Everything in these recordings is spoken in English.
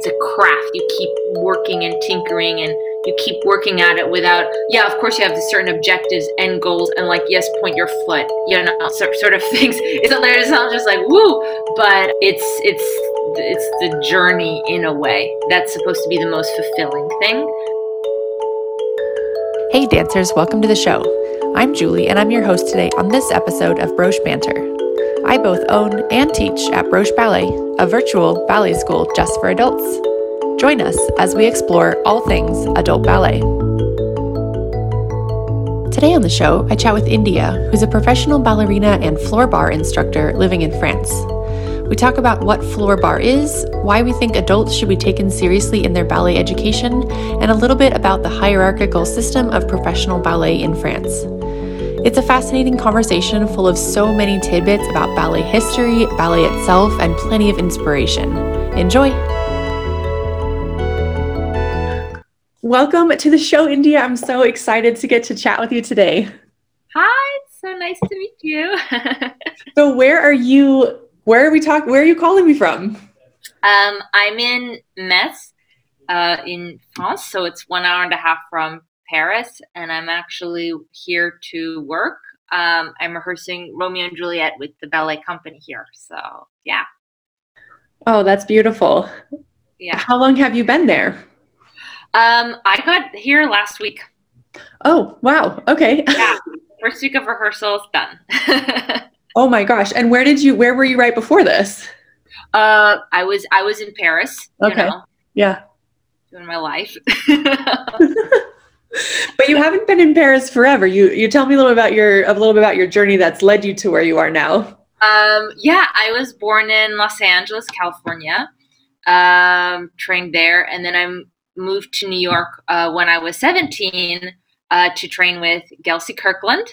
it's a craft. You keep working and tinkering and you keep working at it without yeah of course you have the certain objectives and goals and like yes point your foot you know sort of things. It's not it's not just like woo but it's it's it's the journey in a way that's supposed to be the most fulfilling thing. Hey dancers welcome to the show. I'm julie and i'm your host today on this episode of broche banter i both own and teach at broche ballet a virtual ballet school just for adults Join us as we explore all things adult ballet. Today on the show, I chat with India, who's a professional ballerina and floor barre instructor living in France. We talk about what floor barre is, why we think adults should be taken seriously in their ballet education, and a little bit about the hierarchical system of professional ballet in France. It's a fascinating conversation full of so many tidbits about ballet history, ballet itself, and plenty of inspiration. Enjoy! Welcome to the show, India. I'm so excited to get to chat with you today. Hi, it's so nice to meet you. so, where are you? Where are we talking? Where are you calling me from? Um, I'm in Metz, uh, in France. So it's one hour and a half from Paris, and I'm actually here to work. Um, I'm rehearsing Romeo and Juliet with the ballet company here. So yeah. Oh, that's beautiful. Yeah. How long have you been there? Um, I got here last week. Oh, wow. Okay. yeah. First week of rehearsals done. oh my gosh. And where did you where were you right before this? Uh I was I was in Paris. Okay. Know, yeah. Doing my life. but you haven't been in Paris forever. You you tell me a little about your a little bit about your journey that's led you to where you are now. Um, yeah, I was born in Los Angeles, California. Um, trained there, and then I'm moved to New York uh, when I was 17 uh, to train with Gelsey Kirkland.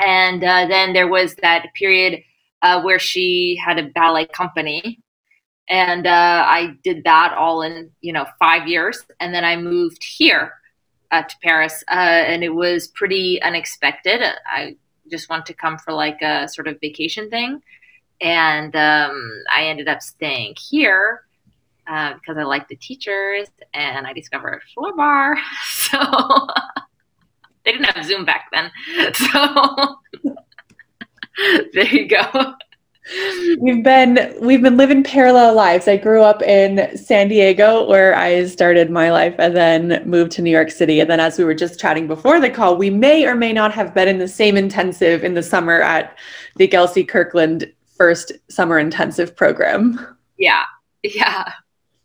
And uh, then there was that period uh, where she had a ballet company. And uh, I did that all in, you know, five years. And then I moved here uh, to Paris. and it was pretty unexpected. I just wanted to come for like a sort of vacation thing. And um, I ended up staying here uh, because I like the teachers and I discovered floor barre. So they didn't have Zoom back then. So there you go. We've been we've been living parallel lives. I grew up in San Diego where I started my life and then moved to New York City. And then as we were just chatting before the call, we may or may not have been in the same intensive in the summer at the Gelsey Kirkland first summer intensive program. Yeah. Yeah.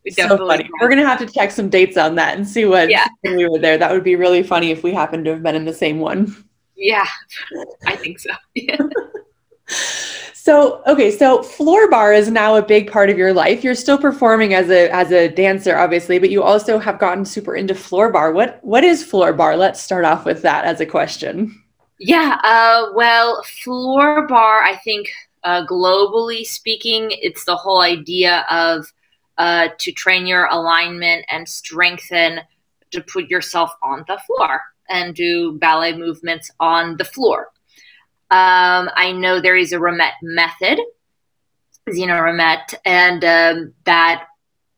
We so funny. We're gonna have to check some dates on that and see what yeah. we were there. That would be really funny if we happened to have been in the same one. Yeah, I think so. Yeah. So okay, so floor barre is now a big part of your life. You're still performing as a as a dancer, obviously, but you also have gotten super into floor barre. What what is floor barre? Let's start off with that as a question. Yeah, uh, well, floor barre, I think uh, globally speaking, it's the whole idea of uh, to train your alignment and strengthen to put yourself on the floor and do ballet movements on the floor. Um, I know there is a Rommett method, Zena Rommett, and um, that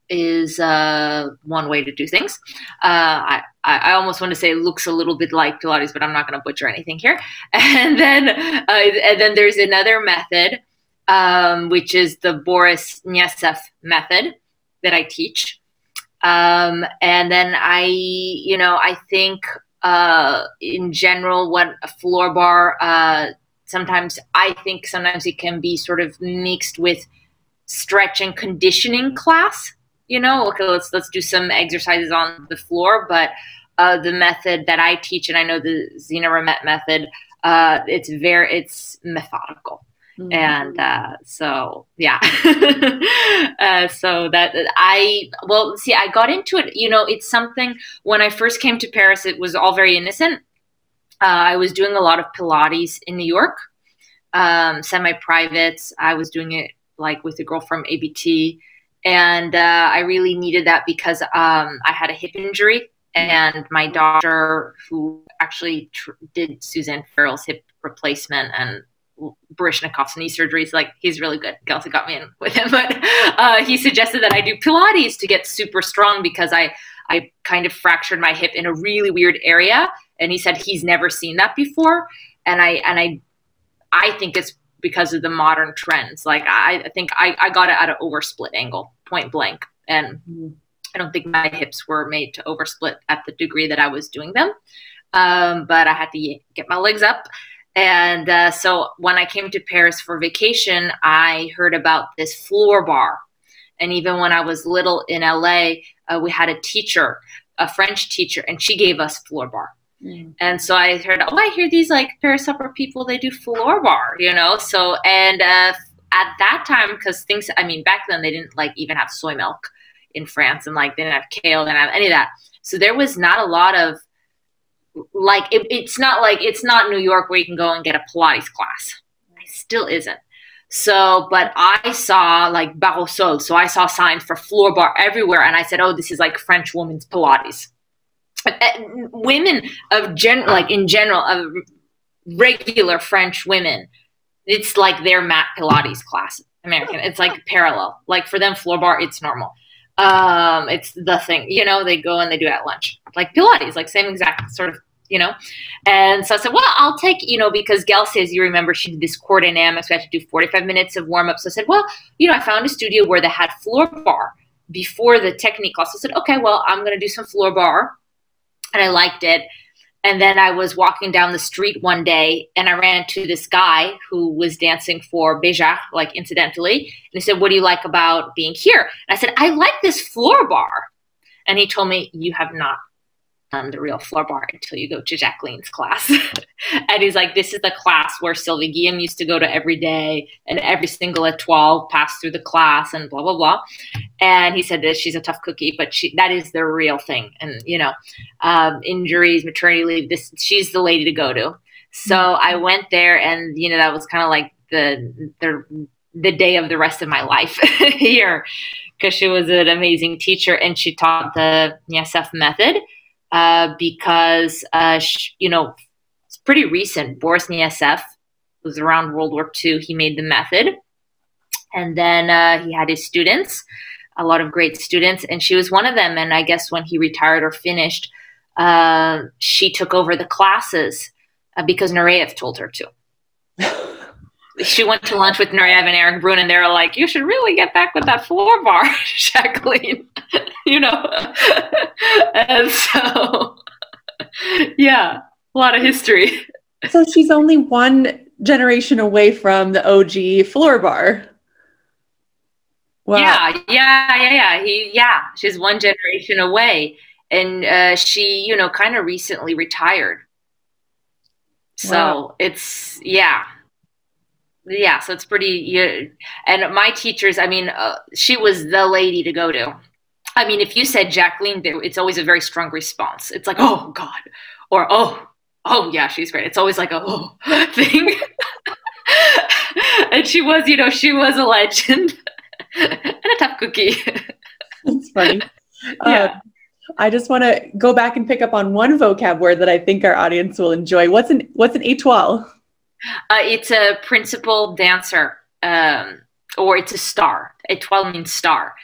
is uh, one way to do things. Uh, I, I almost want to say it looks a little bit like Pilates, but I'm not going to butcher anything here. And then, uh, and then there's another method, um, which is the Boris Kniaseff method, that I teach. Um, and then I, you know, I think uh, in general, what a floor barre, uh, sometimes I think sometimes it can be sort of mixed with stretch and conditioning class. You know, okay, let's let's do some exercises on the floor, but uh, the method that I teach, and I know the Zena Rommett method, uh, it's very it's methodical. Mm-hmm. And uh, so, yeah. uh, so that I, well, see, I got into it. You know, it's something when I first came to Paris, it was all very innocent. Uh, I was doing a lot of Pilates in New York, um, semi privates. I was doing it like with a girl from ABT. And uh, I really needed that because um, I had a hip injury and my doctor who actually tr- did Suzanne Farrell's hip replacement and Baryshnikov's knee surgeries. Like he's really good. Gelsey got me in with him, but uh, he suggested that I do Pilates to get super strong because I I kind of fractured my hip in a really weird area, and he said he's never seen that before, and I and I I think it's because of the modern trends. Like I, I think I, I got it at an oversplit angle, point blank, and I don't think my hips were made to oversplit at the degree that I was doing them. Um, but I had to get my legs up and uh, so when I came to Paris for vacation, I heard about this floor barre. And even when I was little in LA, uh, we had a teacher, a French teacher, and she gave us floor barre. Mm. And so I heard, oh, I hear these like Paris opera people, they do floor barre, you know? So, and uh, at that time, because things, I mean, back then they didn't like even have soy milk in France and like they didn't have kale, they didn't have any of that. So there was not a lot of like it, it's not like it's not New York where you can go and get a Pilates class. It still isn't. So, but I saw like barre au sol. So I saw signs for floor barre everywhere. And I said, oh, this is like French women's Pilates. But women of gen, like in general, of regular French women, it's like their mat Pilates class. American. It's like parallel. Like for them, floor barre, it's normal. Um, it's the thing, you know, they go and they do it at lunch. Like Pilates, like same exact sort of you know? And so I said, well, I'll take, you know, because Gelsey, you remember she did this core dynamics. We had to do 45 minutes of warm up. So I said, well, you know, I found a studio where they had floor barre before the technique class. I said, okay, well, I'm going to do some floor barre. And I liked it. And then I was walking down the street one day and I ran into this guy who was dancing for Béjart, like incidentally. And he said, What do you like about being here? And I said, I like this floor barre. And he told me, You have not um, the real floor barre until you go to Jacqueline's class. and he's like, this is the class where Sylvie Guillem used to go to every day, and every single étoile passed through the class, and blah blah blah. And he said that she's a tough cookie, but she that is the real thing. And you know, um, injuries, maternity leave, this she's the lady to go to. So I mm-hmm. went there, and you know that was kind of like the the the day of the rest of my life here because she was an amazing teacher and she taught the Kniaseff method uh, because uh, sh- you know it's pretty recent. Boris Kniaseff was around World War II. He made the method, and then uh, he had his students, a lot of great students, and she was one of them. And I guess when he retired or finished, uh, she took over the classes uh, because Nureyev told her to. She went to lunch with Nureyev and Erik Bruhn, and they were like, "You should really get back with that floor barre, Jacqueline." you know, and so yeah, a lot of history. So she's only one generation away from the OG floor barre. Wow. Yeah, yeah, yeah, yeah. He, yeah, she's one generation away, and uh, she, you know, kind of recently retired. So wow. it's yeah, yeah, so it's pretty. Yeah. And my teachers, I mean, uh, she was the lady to go to. I mean, if you said Jacqueline, it's always a very strong response. It's like, oh God, or oh, oh yeah, she's great. It's always like a oh thing. and she was, you know, she was a legend and a tough cookie. That's funny. yeah. Uh, I just want to go back and pick up on one vocab word that I think our audience will enjoy. What's an what's an étoile? Uh, it's a principal dancer, um, or it's a star. Étoile means star,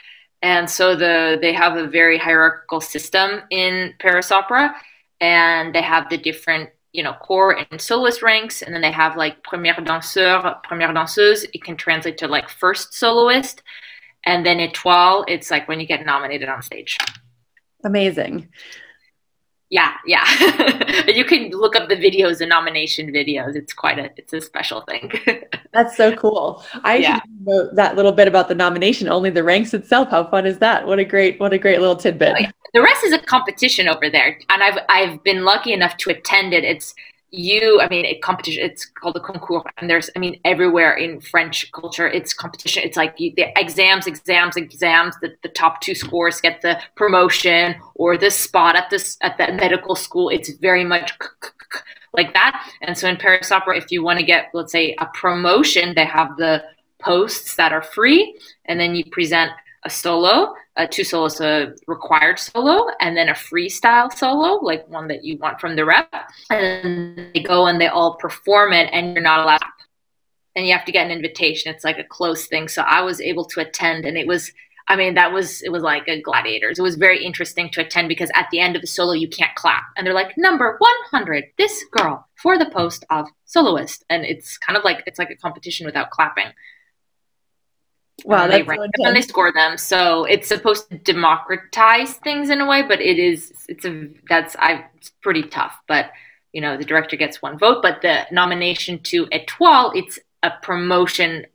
and so the they have a very hierarchical system in Paris Opera, and they have the different you know corps and soloist ranks, and then they have like première danseur, première danseuse. It can translate to like first soloist, and then étoile. It's like when you get nominated on stage. Amazing yeah yeah. You can look up the videos the nomination videos. It's quite a it's a special thing. That's so cool. I yeah. that little bit about the nomination only the ranks itself. How fun is that? What a great what a great little tidbit. Oh, yeah. the rest is a competition over there and i've i've been lucky enough to attend it. It's you i mean a competition it's called the concours and there's i mean everywhere in french culture it's competition. It's like you, the exams exams exams the, the top two scores get the promotion or the spot at this at that medical school. It's very much like that. And so in paris opera if you want to get let's say a promotion they have the posts that are free and then you present a solo, uh, two solos, a required solo, and then a freestyle solo, like one that you want from the rep. And they go and they all perform it, and you're not allowed. and you have to get an invitation. It's like a close thing. So I was able to attend, and it was I mean, that was it was like a gladiators. It was very interesting to attend because at the end of the solo you can't clap. And they're like, number one hundred, this girl for the post of soloist. And it's kind of like it's like a competition without clapping. Wow, they rank so and they score them. So it's supposed to democratize things in a way, but it is it's a that's I it's pretty tough. But you know, the director gets one vote, but the nomination to Etoile, it's a promotion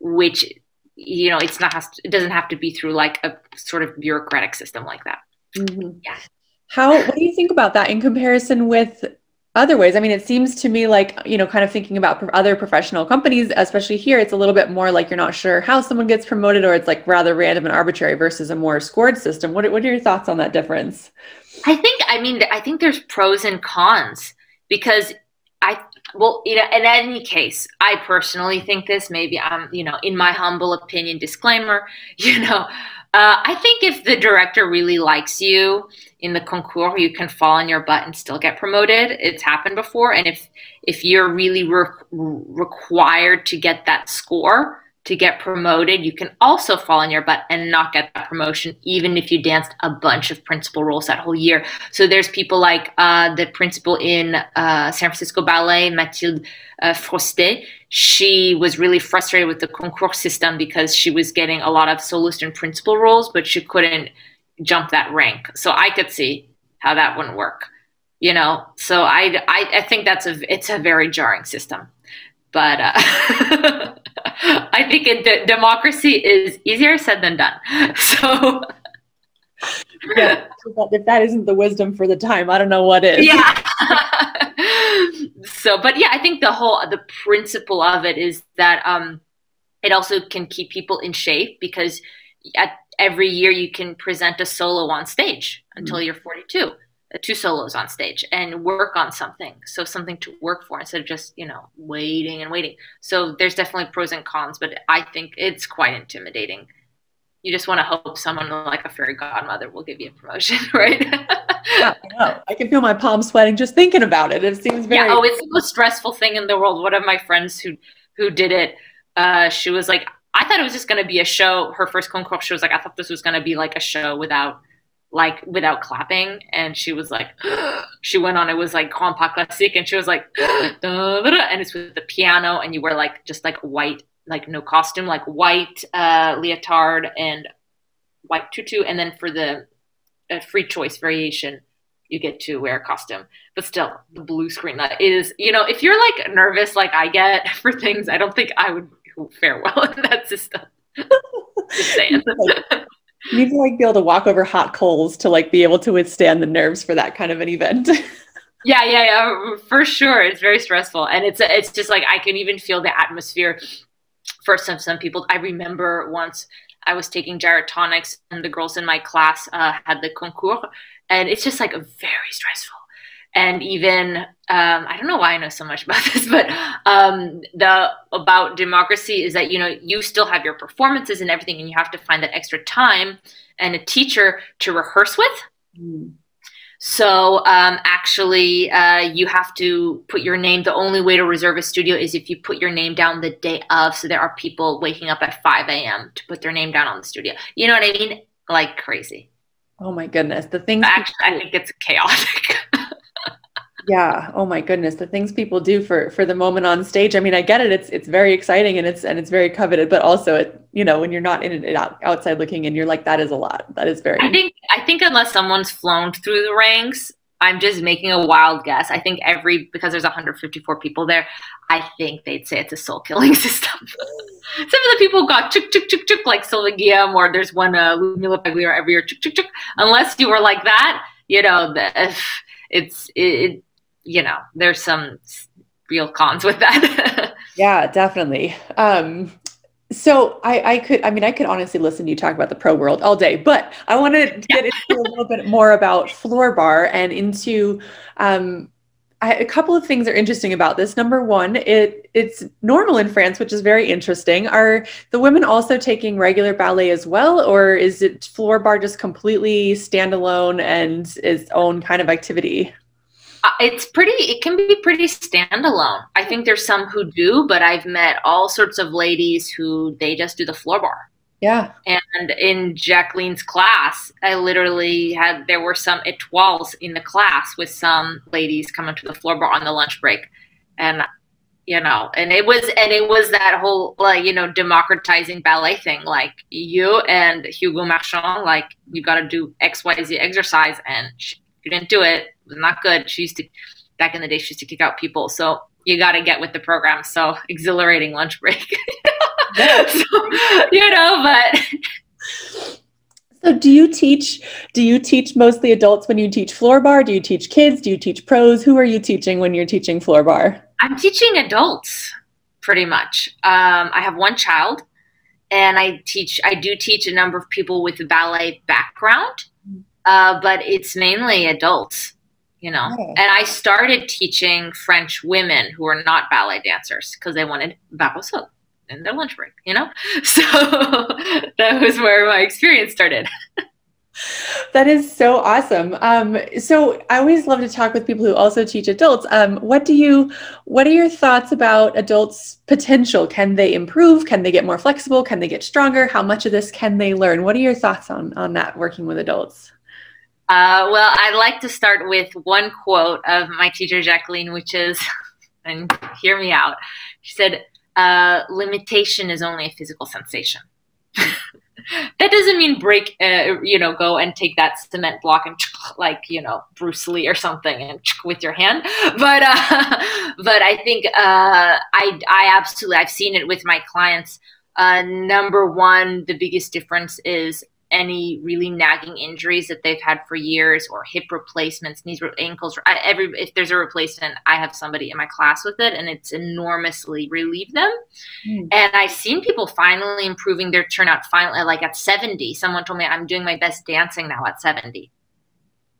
which you know it's not has to, it doesn't have to be through like a sort of bureaucratic system like that mm-hmm. yeah how what do you think about that in comparison with other ways i mean it seems to me like you know kind of thinking about other professional companies especially here it's a little bit more like you're not sure how someone gets promoted or it's like rather random and arbitrary versus a more scored system what, what are your thoughts on that difference i think i mean i think there's pros and cons because I well, you know, in any case, I personally think this. Maybe I'm, you know, in my humble opinion, disclaimer. You know, uh, I think if the director really likes you in the concours, you can fall on your butt and still get promoted. It's happened before, and if if you're really re- required to get that score, to get promoted, you can also fall on your butt and not get that promotion, even if you danced a bunch of principal roles that whole year. So there's people like uh, the principal in uh, San Francisco Ballet, Mathilde uh, Froustey. She was really frustrated with the concours system because she was getting a lot of soloist and principal roles, but she couldn't jump that rank. So I could see how that wouldn't work. You know, so I, I, I think that's a it's a very jarring system, but uh, I think it, democracy is easier said than done. So, yeah, if that isn't the wisdom for the time, I don't know what is. Yeah. so, but yeah, I think the whole the principle of it is that um, it also can keep people in shape because at every year you can present a solo on stage until mm-hmm. you're 42 two solos on stage and work on something. So something to work for instead of just you know waiting and waiting. So there's definitely pros and cons but i think it's quite intimidating. You just want to hope someone like a fairy godmother will give you a promotion right? Yeah, I, I, can feel my palms sweating just thinking about it. It seems very yeah, oh it's the most stressful thing in the world. One of my friends who who did it uh, she was like i thought it was just going to be a show. Her first concours she was like i thought this was going to be like a show without like without clapping. And she was like she went on it was like grand pas classique. And she was like and it's with the piano. And you wear like just like white like no costume like white uh leotard and white tutu. And then for the uh, free choice variation you get to wear a costume. But still the blue screen that is you know if you're like nervous like i get for things i don't think i would fare well in that system. Just saying you need to like be able to walk over hot coals to like be able to withstand the nerves for that kind of an event. yeah, yeah, yeah, for sure. It's very stressful, and it's it's just like I can even feel the atmosphere for some some people. I remember once I was taking gyrotonics, and the girls in my class uh, had the concours, and it's just like very stressful and even um, I don't know why I know so much about this, but um, the about democracy is that you know you still have your performances and everything, and you have to find that extra time and a teacher to rehearse with. Mm. So um, actually, uh, you have to put your name. The only way to reserve a studio is if you put your name down the day of. So there are people waking up at 5 a.m. to put their name down on the studio. You know what I mean? Like crazy. Oh my goodness, the things. Actually, I think it's chaotic. yeah. Oh my goodness. The things people do for for the moment on stage. I mean i get it. It's it's very exciting and it's and it's very coveted but also it you know when you're not in it outside looking in you're like that is a lot. That is very i think i think unless someone's flown through the ranks i'm just making a wild guess. I think every because there's 154 people there i think they'd say it's a soul killing system. Some of the people got chuk chuk chuk chuk like Sylvain or there's one uh Ludmila Pagliero every year chuk chuk chuk. Unless you were like that you know the, it's it, you know, there's some real cons with that. yeah, definitely. Um, so I, I could, I mean, I could honestly listen to you talk about the pro world all day, but I want to get into a little bit more about floor barre and into um, I, a couple of things are interesting about this. Number one, it it's normal in France, which is very interesting. Are the women also taking regular ballet as well, or is it floor barre just completely standalone and its own kind of activity? Uh, it's pretty, it can be pretty standalone. I think there's some who do, but I've met all sorts of ladies who they just do the floor barre. Yeah. And in Jacqueline's class, I literally had, there were some étoiles in the class with some ladies coming to the floor barre on the lunch break. And you know and it was and it was that whole like you know democratizing ballet thing like you and hugo marchand like you got to do xyz exercise and she, you didn't do it was not good. She used to back in the day she used to kick out people. So you got to get with the program. So exhilarating lunch break. So, you know but so do you teach do you teach mostly adults when you teach floor barre? Do you teach kids? Do you teach pros? Who are you teaching when you're teaching floor barre? I'm teaching adults pretty much. Um, I have one child, and I teach. I do teach a number of people with a ballet background, uh, but it's mainly adults. You know, oh. and I started teaching French women who are not ballet dancers because they wanted barre au sol in their lunch break. You know, so that was where my experience started. That is so awesome. Um, so I always love to talk with people who also teach adults. Um, what do you, what are your thoughts about adults' potential? Can they improve? Can they get more flexible? Can they get stronger? How much of this can they learn? What are your thoughts on on that working with adults? Uh, well, I'd like to start with one quote of my teacher Jacqueline, which is, and hear me out. She said, uh, "Limitation is only a physical sensation." that doesn't mean break, uh, you know, go and take that cement block and like, you know, Bruce Lee or something and with your hand. But, uh, but I think, uh, I, I absolutely, I've seen it with my clients. Uh, number one, the biggest difference is any really nagging injuries that they've had for years or hip replacements knees ankles I, every if there's a replacement i have somebody in my class with it and it's enormously relieved them. Mm. and i've seen people finally improving their turnout finally like at 70 someone told me i'm doing my best dancing now at 70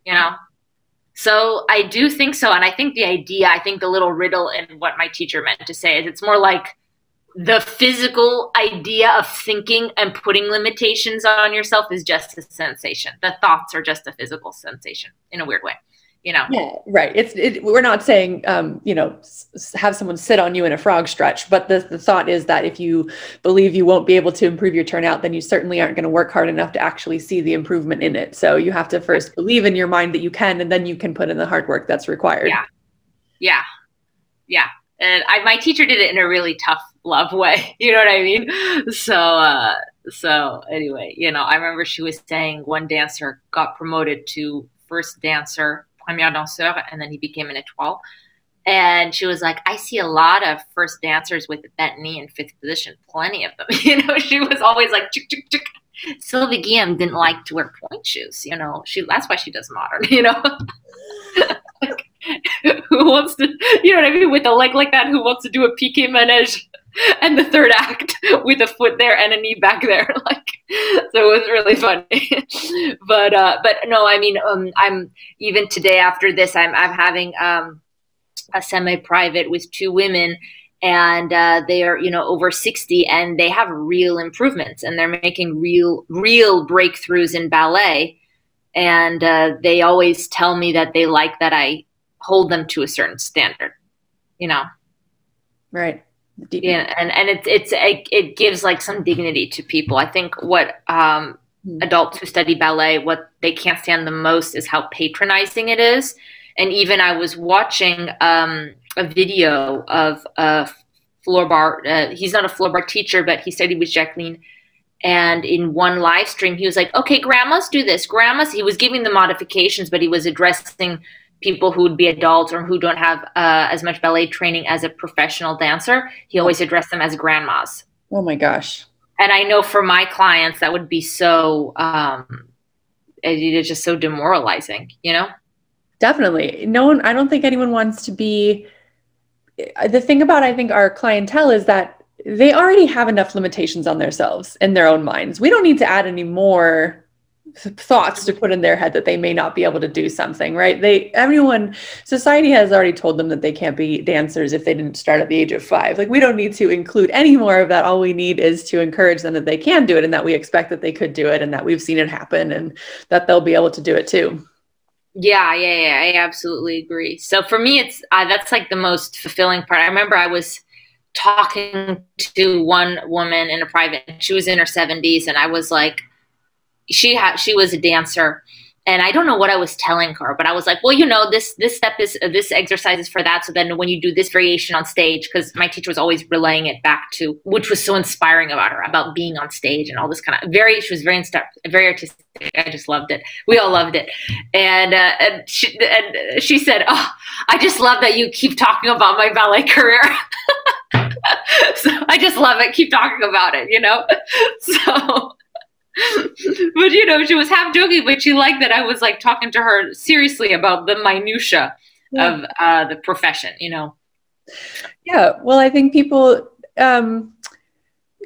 you know? So i do think so and i think the idea i think the little riddle in what my teacher meant to say is it's more like the physical idea of thinking and putting limitations on yourself is just a sensation. The thoughts are just a physical sensation in a weird way. You know? Yeah, right. It's it, we're not saying um, you know s- have someone sit on you in a frog stretch, but the, the thought is that if you believe you won't be able to improve your turnout, then you certainly aren't going to work hard enough to actually see the improvement in it. So you have to first believe in your mind that you can, and then you can put in the hard work that's required. Yeah, yeah, yeah. And I, my teacher did it in a really tough love way. You know what I mean? So, uh, so anyway, you know, I remember she was saying one dancer got promoted to first dancer, premier danseur, and then he became an étoile. And she was like, I see a lot of first dancers with bent knee in fifth position, plenty of them. You know, she was always like, chick, chick, chick. Sylvie Guillem didn't like to wear pointe shoes. You know, she that's why she does modern. You know, who wants to, you know what I mean, with a leg like that? Who wants to do a piqué manège? and the third act with a foot there and a knee back there like so it was really funny but uh but no i mean um i'm even today after this i'm i'm having um a semi-private with two women and uh, they are you know over 60 and they have real improvements and they're making real real breakthroughs in ballet and uh, they always tell me that they like that i hold them to a certain standard you know? Right. Yeah and and it's it's it, it gives like some dignity to people. I think what um mm. adults who study ballet what they can't stand the most is how patronizing it is. And even i was watching um a video of a floor barre uh, he's not a floor barre teacher but he studied with jacqueline. And in one live stream he was like okay grandmas do this. Grandmas he was giving the modifications but he was addressing people who would be adults or who don't have uh, as much ballet training as a professional dancer, he always addressed them as grandmas. Oh my gosh. And I know for my clients, that would be so, um, it is just so demoralizing, you know? Definitely. No one, I don't think anyone wants to be. The thing about, I think, our clientele is that they already have enough limitations on themselves in their own minds. We don't need to add any more thoughts to put in their head that they may not be able to do something right they everyone society has already told them that they can't be dancers if they didn't start at the age of five like we don't need to include any more of that all we need is to encourage them that they can do it and that we expect that they could do it and that we've seen it happen and that they'll be able to do it too Yeah, yeah, yeah. I absolutely agree. So for me, it's uh, that's like the most fulfilling part. I remember I was talking to one woman in a private. She was in her seventies, and I was like, she had she was a dancer, and I don't know what I was telling her, but I was like, well, you know, this this step is uh, this exercise is for that. So then when you do this variation on stage, because my teacher was always relaying it back to, which was so inspiring about her, about being on stage and all this kind of very. She was very very artistic. I just loved it. We all loved it, and uh, and she and she said, oh, I just love that you keep talking about my ballet career. so I just love it. Keep talking about it, you know. So but you know, she was half joking, but she liked that I was like talking to her seriously about the minutia yeah. of uh, the profession. You know. Yeah, well, I think people, um,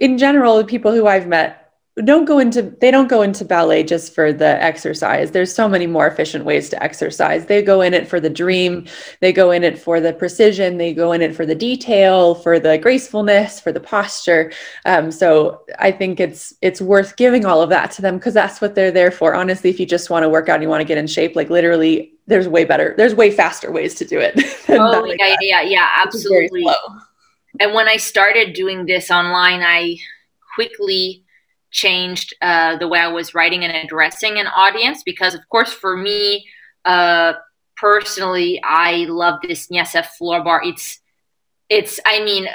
in general, the people who I've met don't go into they don't go into ballet just for the exercise. There's so many more efficient ways to exercise. They go in it for the dream. They go in it for the precision. They go in it for the detail for the gracefulness for the posture. Um, so i think it's it's worth giving all of that to them because that's what they're there for. Honestly if you just want to work out and you want to get in shape like literally there's way better there's way faster ways to do it oh yeah yeah yeah absolutely. and when i started doing this online i quickly changed uh, the way I was writing and addressing an audience because, of course, for me uh, personally, I love this Kniaseff floor barre. It's, it's. I mean,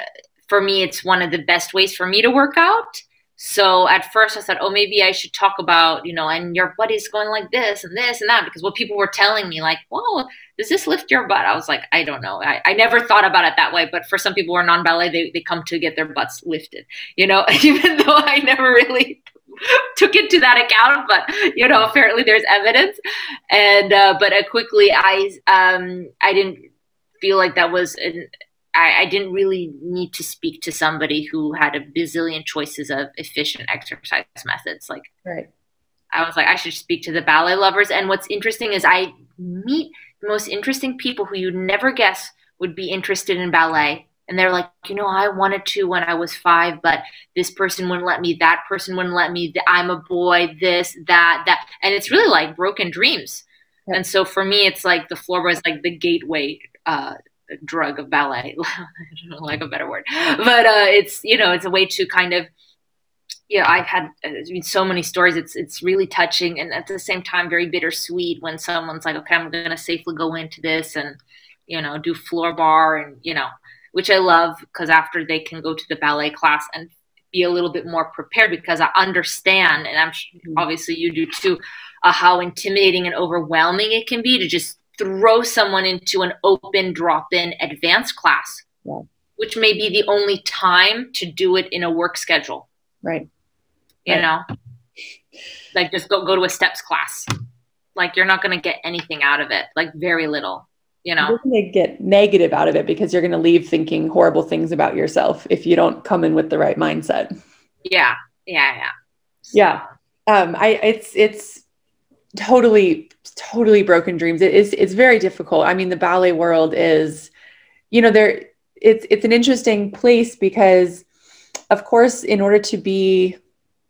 for me, it's one of the best ways for me to work out. So at first I thought, oh, maybe I should talk about, you know, and your body's going like this and this and that because what people were telling me, like, well, does this lift your butt? I was like, I don't know. I, I never thought about it that way. But for some people who are non ballet, they, they come to get their butts lifted, you know, even though I never really took it to that account, but you know, apparently there's evidence. And uh, but uh, quickly, I um, I didn't feel like that was an I, I, didn't really need to speak to somebody who had a bazillion choices of efficient exercise methods. Like, right. I was like, I should speak to the ballet lovers. And what's interesting is I meet the most interesting people who you'd never guess would be interested in ballet. And they're like, you know, I wanted to when I was five, but this person wouldn't let me, that person wouldn't let me, I'm a boy, this, that, that. And it's really like broken dreams. And so for me, it's like the floor was like the gateway uh, drug of ballet, like a better word. But uh, it's you know it's a way to kind of yeah I've had uh, I mean, so many stories. It's it's really touching and at the same time very bittersweet when someone's like, okay, I'm going to safely go into this and you know do floor barre and you know which I love because after they can go to the ballet class and be a little bit more prepared because I understand and I'm mm-hmm. obviously you do too uh, how intimidating and overwhelming it can be to just throw someone into an open drop in advanced class, yeah. which may be the only time to do it in a work schedule. Right. You right. know, like just go, go to a steps class. Like you're not going to get anything out of it, like very little. You know, you're going to get negative out of it because you're going to leave thinking horrible things about yourself if you don't come in with the right mindset. Yeah. Yeah. Yeah. So. Yeah. Um, I, it's, it's totally totally broken dreams. It is it's very difficult. I mean the ballet world is you know there it's it's an interesting place because of course in order to be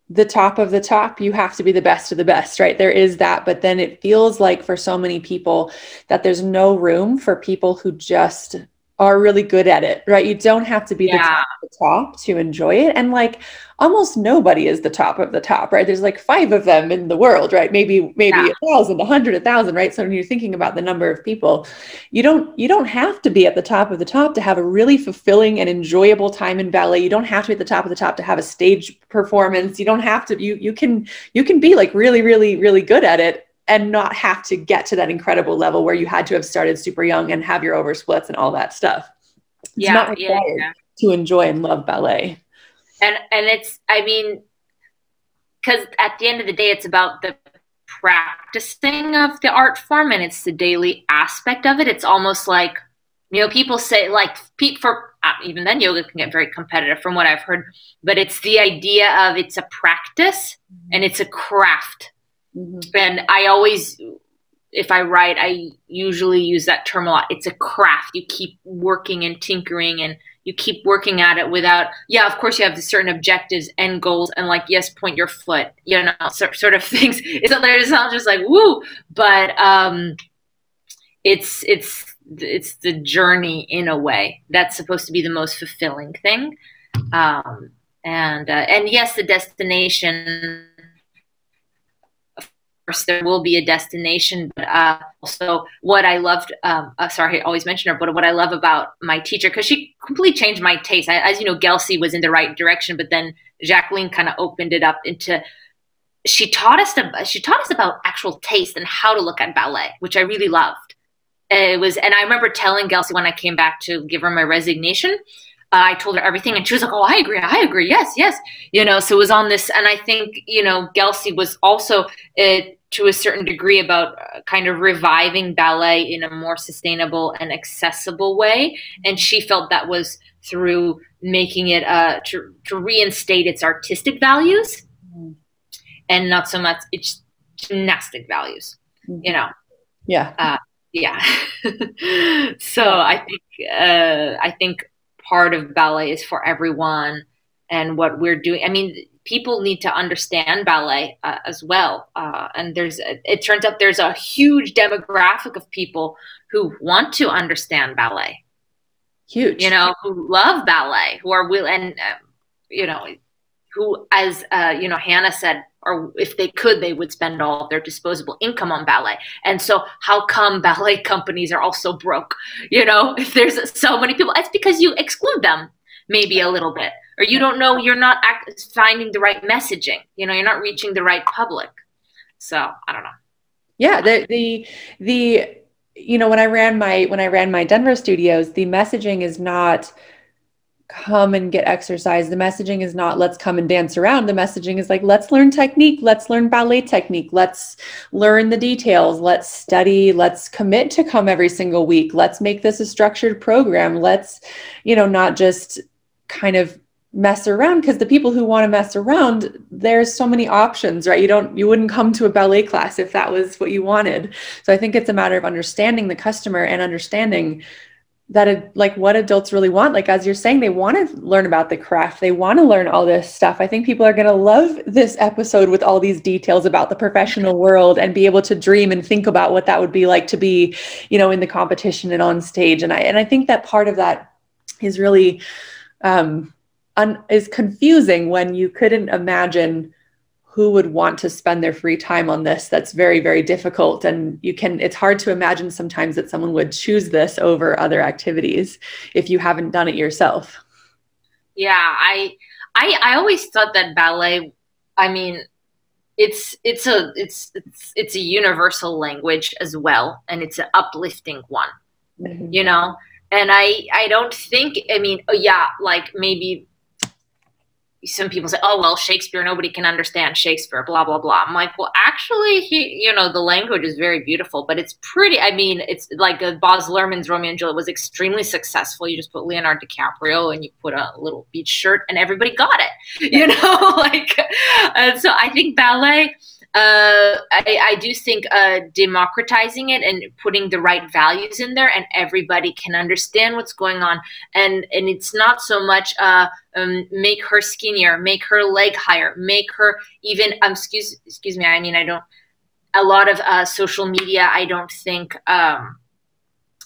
the top of the top you have to be the best of the best right? There is that but then it feels like for so many people that there's no room for people who just are really good at it, right? You don't have to be yeah. the, top the top to enjoy it. And like almost nobody is the top of the top, right? There's like five of them in the world, right? Maybe, maybe yeah. a thousand, a hundred, a thousand, right? So when you're thinking about the number of people, you don't, you don't have to be at the top of the top to have a really fulfilling and enjoyable time in ballet. You don't have to be at the top of the top to have a stage performance. You don't have to, you, you can, you can be like really, really, really good at it and not have to get to that incredible level where you had to have started super young and have your oversplits and all that stuff. It's yeah, not required yeah, yeah. to enjoy and love ballet. And and it's I mean because at the end of the day it's about the practicing of the art form and it's the daily aspect of it. It's almost like you know people say like for uh, even then yoga can get very competitive from what I've heard, but it's the idea of it's a practice and it's a craft Mm-hmm. And I always, if I write, I usually use that term a lot. It's a craft. You keep working and tinkering and you keep working at it without, yeah, of course you have the certain objectives and goals and like, yes, point your foot, you know, sort of things. It's not, it's not just like, woo, but, um, it's it's it's the journey in a way that's supposed to be the most fulfilling thing um, and uh, and yes the destination course there will be a destination but uh, also what i loved um, uh, sorry i always mention her but what i love about my teacher because she completely changed my taste. I, as you know Gelsey was in the right direction but then jacqueline kind of opened it up into she taught us to, she taught us about actual taste and how to look at ballet which i really loved. It was, and I remember telling Gelsey when I came back to give her my resignation, I told her everything, and she was like, "Oh, I agree, I agree, yes, yes." You know, so it was on this, and I think you know, Gelsey was also uh, to a certain degree about uh, kind of reviving ballet in a more sustainable and accessible way, and she felt that was through making it uh, to to reinstate its artistic values, mm-hmm. and not so much its gymnastic values. Mm-hmm. You know, yeah. Uh, yeah. so I think uh, I think part of ballet is for everyone, and what we're doing. I mean, people need to understand ballet uh, as well. Uh, and there's it turns out there's a huge demographic of people who want to understand ballet. Huge, you know, who love ballet, who are will and uh, you know, who, as uh, you know, Hannah said or if they could, they would spend all of their disposable income on ballet. And so, how come ballet companies are also broke? You know, if there's so many people, it's because you exclude them maybe a little bit, or you don't know you're not act- finding the right messaging. You know, you're not reaching the right public. So I don't know. Yeah, the the the you know when I ran my when I ran my Denver studios, the messaging is not come and get exercise. The messaging is not let's come and dance around. The messaging is like let's learn technique, let's learn ballet technique, let's learn the details, let's study, let's commit to come every single week. Let's make this a structured program. Let's, you know, not just kind of mess around because the people who want to mess around there's so many options right you don't you wouldn't come to a ballet class if that was what you wanted so i think it's a matter of understanding the customer and understanding that like what adults really want. Like as you're saying they want to learn about the craft. They want to learn all this stuff. I think people are going to love this episode with all these details about the professional world and be able to dream and think about what that would be like to be you know in the competition and on stage. And i and i think that part of that is really um un- is confusing when you couldn't imagine who would want to spend their free time on this that's very very difficult. And you can it's hard to imagine sometimes that someone would choose this over other activities if you haven't done it yourself. Yeah i i i always thought that ballet i mean it's it's a it's it's it's a universal language as well and it's an uplifting one mm-hmm. you know? And i i don't think i mean oh yeah like maybe some people say, oh, well, Shakespeare, nobody can understand Shakespeare, blah, blah, blah. I'm like, well, actually, he, you know, the language is very beautiful, but it's pretty, I mean, it's like uh, Baz Luhrmann's Romeo and Juliet was extremely successful. You just put Leonardo DiCaprio and you put a little beach shirt and everybody got it, you know, like, uh, so I think ballet, uh, I, I, do think uh, democratizing it and putting the right values in there, and everybody can understand what's going on. And and it's not so much uh, um, make her skinnier, make her leg higher, make her even. Um, excuse excuse me. I mean, I don't. A lot of uh, social media, I don't think. Um,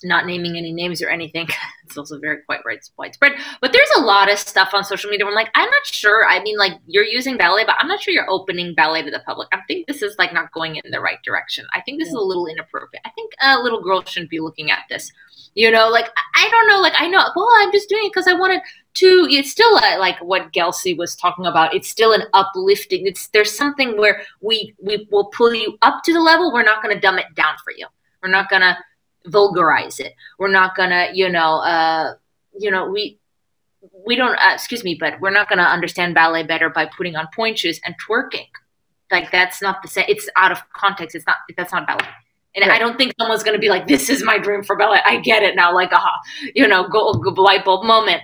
not naming any names or anything. It's also very quite widespread. But there's a lot of stuff on social media where I'm like, I'm not sure. I mean, like you're using ballet, but I'm not sure you're opening ballet to the public. I think this is like not going in the right direction. I think this yeah. is a little inappropriate. I think a little girl shouldn't be looking at this. You know, like I don't know, like I know, well, I'm just doing it because I wanted to. It's still a, like what Gelsey was talking about. It's still an uplifting. It's there's something where we we will pull you up to the level. We're not going to dumb it down for you. We're not going to vulgarize it. We're not gonna, you know, uh, you know, we we don't. Uh, excuse me, but we're not gonna understand ballet better by putting on pointe shoes and twerking. Like that's not the same. It's out of context. It's not. That's not ballet. And right. I don't think someone's to be like, "This is my dream for ballet." I get it now. Like, aha, you know, go, go light bulb moment.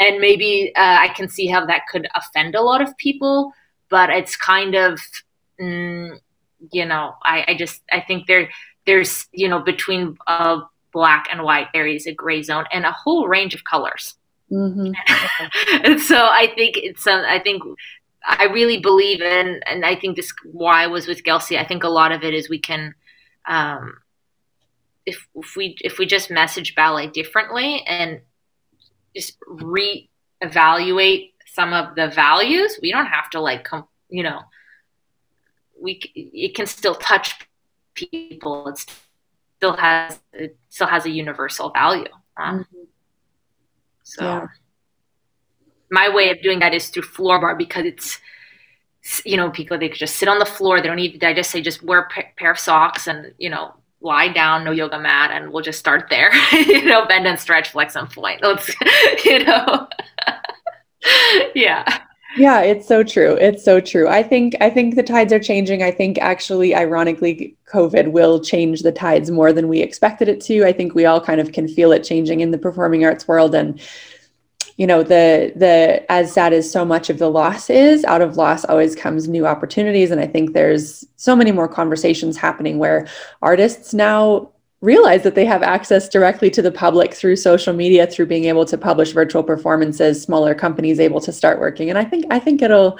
And maybe uh, I can see how that could offend a lot of people, but it's kind of, mm, you know, I, I just I think there there's you know between uh, black and white there is a gray zone and a whole range of colors mm-hmm. and so i think it's uh, i think i really believe in and i think this why i was with Gelsey i think a lot of it is we can um, if, if we if we just message ballet differently and just reevaluate some of the values, we don't have to like come, you know, we it can still touch people. It still has it still has a universal value. Um, mm-hmm. So yeah. my way of doing that is through floor barre because it's you know people they could just sit on the floor. They don't need. I just say just wear a pair of socks and you know lie down, no yoga mat, and we'll just start there. you know, bend and stretch, flex and point. Let's, you know, yeah. Yeah, it's so true. It's so true. I think I think the tides are changing. I think actually ironically COVID will change the tides more than we expected it to. I think we all kind of can feel it changing in the performing arts world and you know the the as sad as so much of the loss is out of loss always comes new opportunities and i think there's so many more conversations happening where artists now realize that they have access directly to the public through social media through being able to publish virtual performances smaller companies able to start working. And i think i think it'll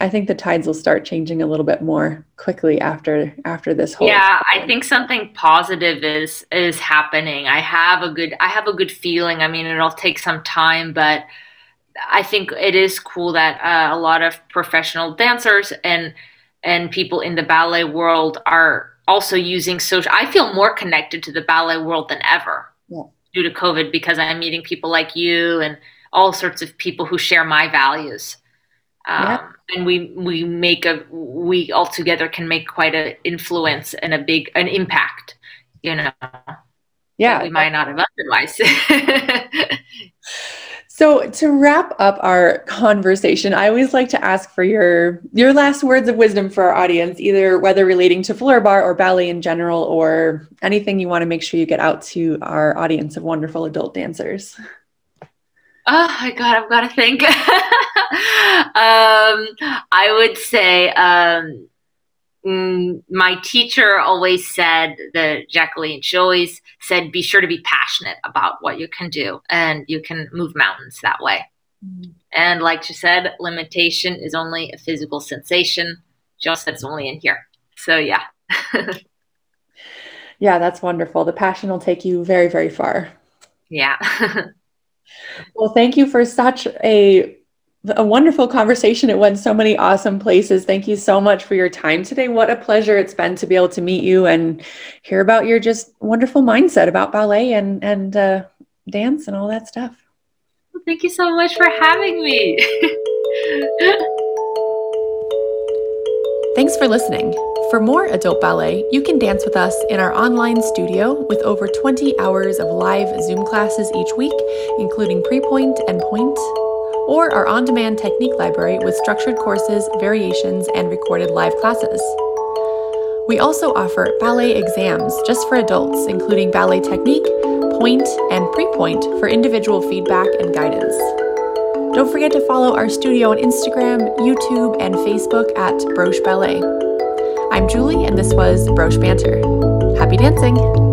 i think the tides will start changing a little bit more quickly after after this whole yeah i think something positive is is happening. I have a good i have a good feeling. I mean it'll take some time but i think it is cool that uh, a lot of professional dancers and and people in the ballet world are also using social. I feel more connected to the ballet world than ever yeah. due to COVID because I'm meeting people like you and all sorts of people who share my values. Um, yeah. And we we make a we all together can make quite an influence and a big an impact, you know. Yeah, we might not have otherwise. So to wrap up our conversation, I always like to ask for your your last words of wisdom for our audience, either whether relating to floor barre or ballet in general, or anything you want to make sure you get out to our audience of wonderful adult dancers. Oh my god, I've got to think. um, I would say um, Mm, my teacher always said that Jacqueline, always said, be sure to be passionate about what you can do and you can move mountains that way. Mm-hmm. And like she said, limitation is only a physical sensation. Just that it's only in here. So yeah. yeah, that's wonderful. The passion will take you very, very far. Yeah. well, thank you for such a a wonderful conversation. It went so many awesome places. Thank you so much for your time today. What a pleasure it's been to be able to meet you and hear about your just wonderful mindset about ballet and and uh, dance and all that stuff. Well, thank you so much for having me. Thanks for listening. For more adult ballet, you can dance with us in our online studio with over 20 hours of live Zoom classes each week, including pre pointe and pointe or our on demand technique library with structured courses, variations, and recorded live classes. We also offer ballet exams just for adults, including ballet technique, pointe, and pre pointe for individual feedback and guidance. Don't forget to follow our studio on Instagram, YouTube, and Facebook at Broche Ballet. I'm Julie, and this was Broche Banter. Happy dancing!